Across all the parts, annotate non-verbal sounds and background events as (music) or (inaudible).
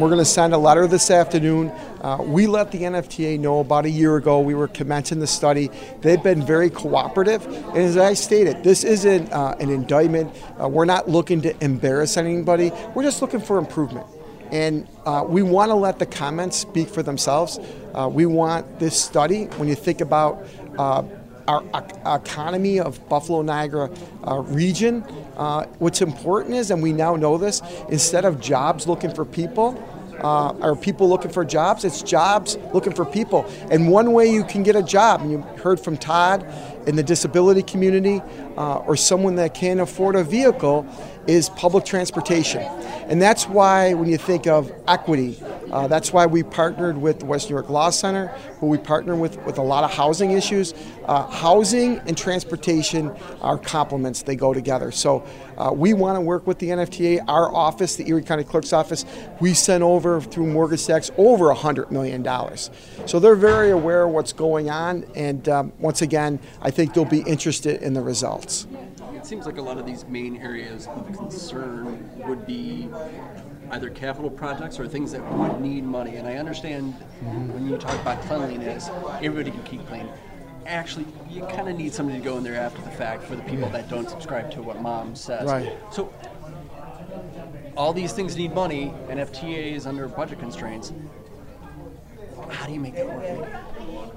We're going to send a letter this afternoon. Uh, we let the NFTA know about a year ago we were commencing the study. They've been very cooperative. And as I stated, this isn't uh, an indictment. Uh, we're not looking to embarrass anybody. We're just looking for improvement. And uh, we want to let the comments speak for themselves. Uh, we want this study, when you think about uh, our economy of Buffalo Niagara uh, region. Uh, what's important is, and we now know this, instead of jobs looking for people, uh, are people looking for jobs? It's jobs looking for people. And one way you can get a job, and you heard from Todd in the disability community, uh, or someone that can't afford a vehicle, is public transportation. And that's why when you think of equity, uh, that's why we partnered with the Western New York Law Center, who we partner with with a lot of housing issues. Uh, housing and transportation are complements, they go together. So uh, we want to work with the NFTA. Our office, the Erie County Clerk's Office, we sent over through mortgage tax over $100 million. So they're very aware of what's going on. And um, once again, I think they'll be interested in the results it seems like a lot of these main areas of concern would be either capital projects or things that would need money. And I understand mm-hmm. when you talk about cleanliness, everybody can keep clean. Actually, you kind of need somebody to go in there after the fact for the people yeah. that don't subscribe to what mom says. Right. So all these things need money, NFTA is under budget constraints. How do you make that work?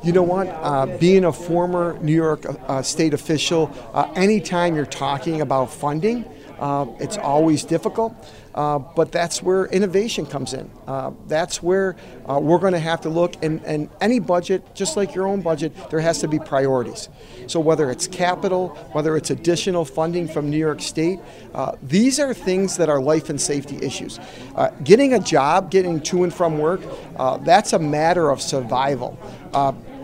You know what? Uh, being a former New York uh, state official, uh, anytime you're talking about funding, uh, it's always difficult. Uh, but that's where innovation comes in. Uh, that's where uh, we're going to have to look, and, and any budget, just like your own budget, there has to be priorities. So whether it's capital, whether it's additional funding from New York State, uh, these are things that are life and safety issues. Uh, getting a job, getting to and from work, that's a matter of survival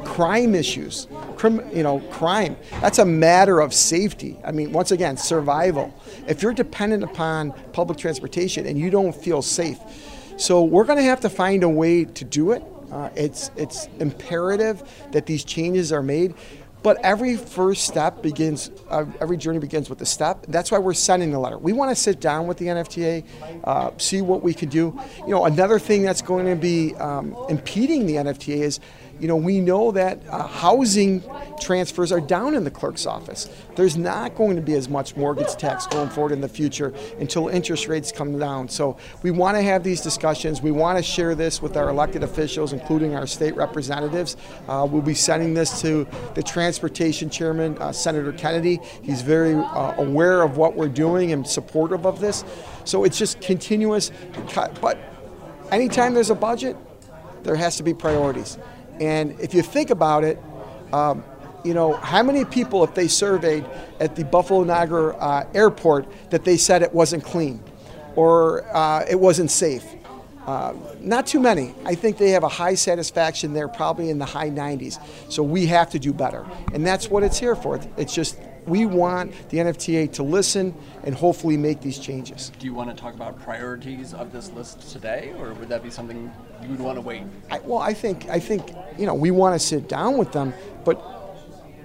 crime issues, crim, you know, crime. That's a matter of safety. I mean, once again, survival. If you're dependent upon public transportation and you don't feel safe, so we're going to have to find a way to do it. Uh, it's it's imperative that these changes are made. But every first step begins, uh, every journey begins with a step. That's why we're sending the letter. We want to sit down with the NFTA, uh, see what we can do. You know, another thing that's going to be um, impeding the NFTA is you know, we know that uh, housing transfers are down in the clerk's office. There's not going to be as much mortgage tax going forward in the future until interest rates come down. So we want to have these discussions. We want to share this with our elected officials, including our state representatives. Uh, we'll be sending this to the transportation chairman, uh, Senator Kennedy. He's very uh, aware of what we're doing and supportive of this. So it's just continuous. But anytime there's a budget, there has to be priorities. And if you think about it, um, you know, how many people, if they surveyed at the Buffalo Niagara uh, airport, that they said it wasn't clean or uh, it wasn't safe? Uh, not too many. I think they have a high satisfaction there, probably in the high 90s. So we have to do better. And that's what it's here for. It's just we want the NFTA to listen and hopefully make these changes. Do you want to talk about priorities of this list today, or would that be something you would want to wait? I, well, I think I think you know we want to sit down with them, but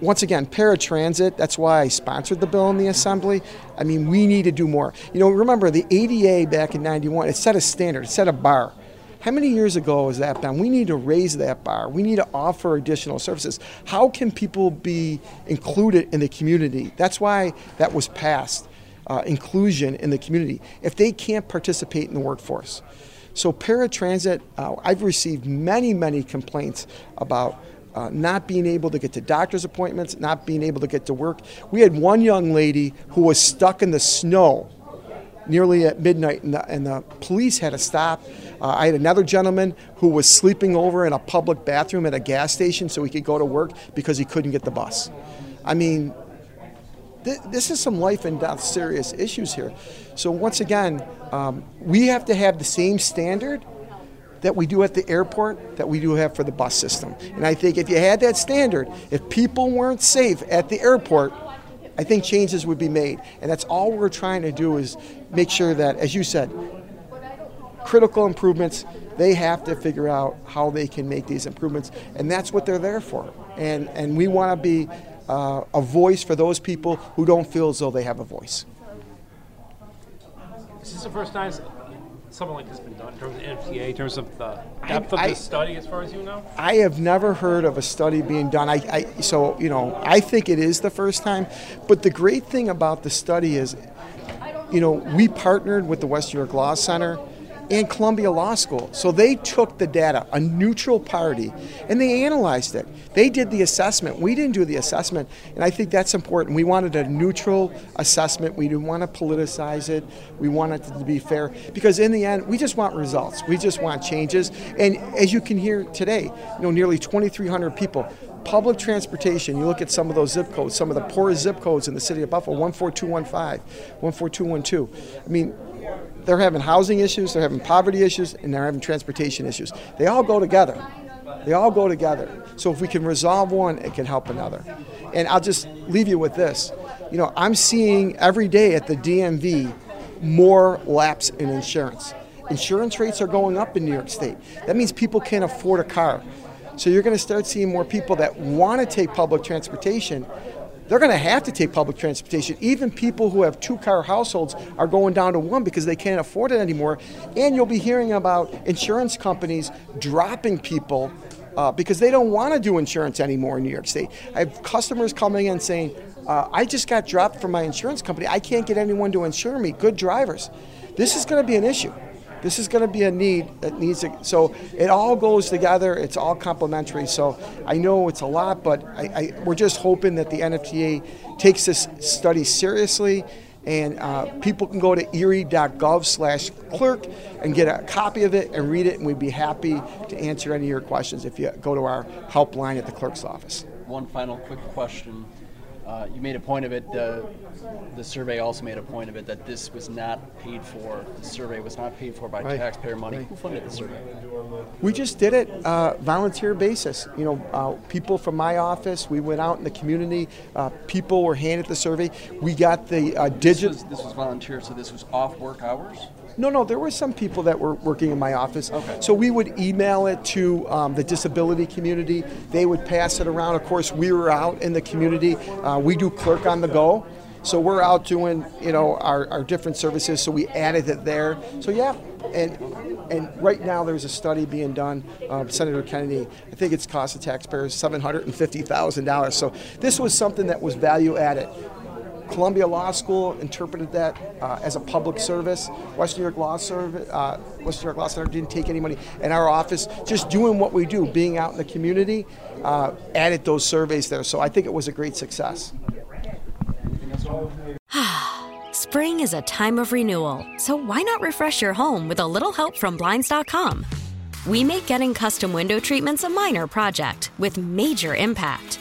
once again, paratransit, that's why I sponsored the bill in the assembly. I mean, we need to do more. You know, remember the ADA back in 91, it set a standard, it set a bar. How many years ago was that done? We need to raise that bar. We need to offer additional services. How can people be included in the community? That's why that was passed. Uh, inclusion in the community if they can't participate in the workforce. So paratransit, uh, I've received many, many complaints about uh, not being able to get to doctor's appointments, not being able to get to work. We had one young lady who was stuck in the snow nearly at midnight, and the, and the police had to stop. Uh, I had another gentleman who was sleeping over in a public bathroom at a gas station so he could go to work because he couldn't get the bus. I mean, th- this is some life and death serious issues here. So, once again, um, we have to have the same standard that we do at the airport that we do have for the bus system. And I think if you had that standard, if people weren't safe at the airport, I think changes would be made. And that's all we're trying to do is make sure that, as you said, critical improvements, they have to figure out how they can make these improvements. And that's what they're there for. And, and we want to be uh, a voice for those people who don't feel as though they have a voice. Is the first time something like this has been done in terms of NFTA, in terms of the depth I, of the study, as far as you know? I have never heard of a study being done. I, I, so you know, I think it is the first time. But the great thing about the study is, you know, we partnered with the West York Law Center and Columbia Law School. So they took the data, a neutral party, and they analyzed it. They did the assessment. We didn't do the assessment, and I think that's important. We wanted a neutral assessment. We didn't want to politicize it. We wanted it to be fair because in the end, we just want results. We just want changes. And as you can hear today, you know, nearly 2,300 people public transportation, you look at some of those zip codes, some of the poorest zip codes in the city of Buffalo, 14215, 14212. I mean, they're having housing issues, they're having poverty issues, and they're having transportation issues. They all go together. They all go together. So if we can resolve one, it can help another. And I'll just leave you with this. You know, I'm seeing every day at the DMV more lapse in insurance. Insurance rates are going up in New York State. That means people can't afford a car. So you're going to start seeing more people that want to take public transportation they're going to have to take public transportation. Even people who have two car households are going down to one because they can't afford it anymore. And you'll be hearing about insurance companies dropping people uh, because they don't want to do insurance anymore in New York State. I have customers coming in saying, uh, I just got dropped from my insurance company. I can't get anyone to insure me. Good drivers. This is going to be an issue. This is going to be a need that needs to, so it all goes together. It's all complementary. So I know it's a lot, but I, I, we're just hoping that the NFTA takes this study seriously and uh, people can go to erie.gov slash clerk and get a copy of it and read it and we'd be happy to answer any of your questions if you go to our helpline at the clerk's office one final quick question uh, you made a point of it. Uh, the survey also made a point of it that this was not paid for. The survey was not paid for by right. taxpayer money. Right. Who funded the survey? We just did it uh, volunteer basis. You know, uh, people from my office. We went out in the community. Uh, people were handed the survey. We got the uh. This, this was volunteer, so this was off work hours. No, no, there were some people that were working in my office. Okay. So we would email it to um, the disability community. They would pass it around. Of course, we were out in the community. Uh, we do clerk on the go. So we're out doing, you know, our, our different services. So we added it there. So yeah, and and right now there's a study being done. Uh, Senator Kennedy, I think it's cost the taxpayers seven hundred and fifty thousand dollars. So this was something that was value added. Columbia Law School interpreted that uh, as a public service. West New York Law Service, uh, Western New York Law Center didn't take any money. And our office, just doing what we do, being out in the community, uh, added those surveys there. So I think it was a great success. (sighs) Spring is a time of renewal, so why not refresh your home with a little help from Blinds.com? We make getting custom window treatments a minor project with major impact.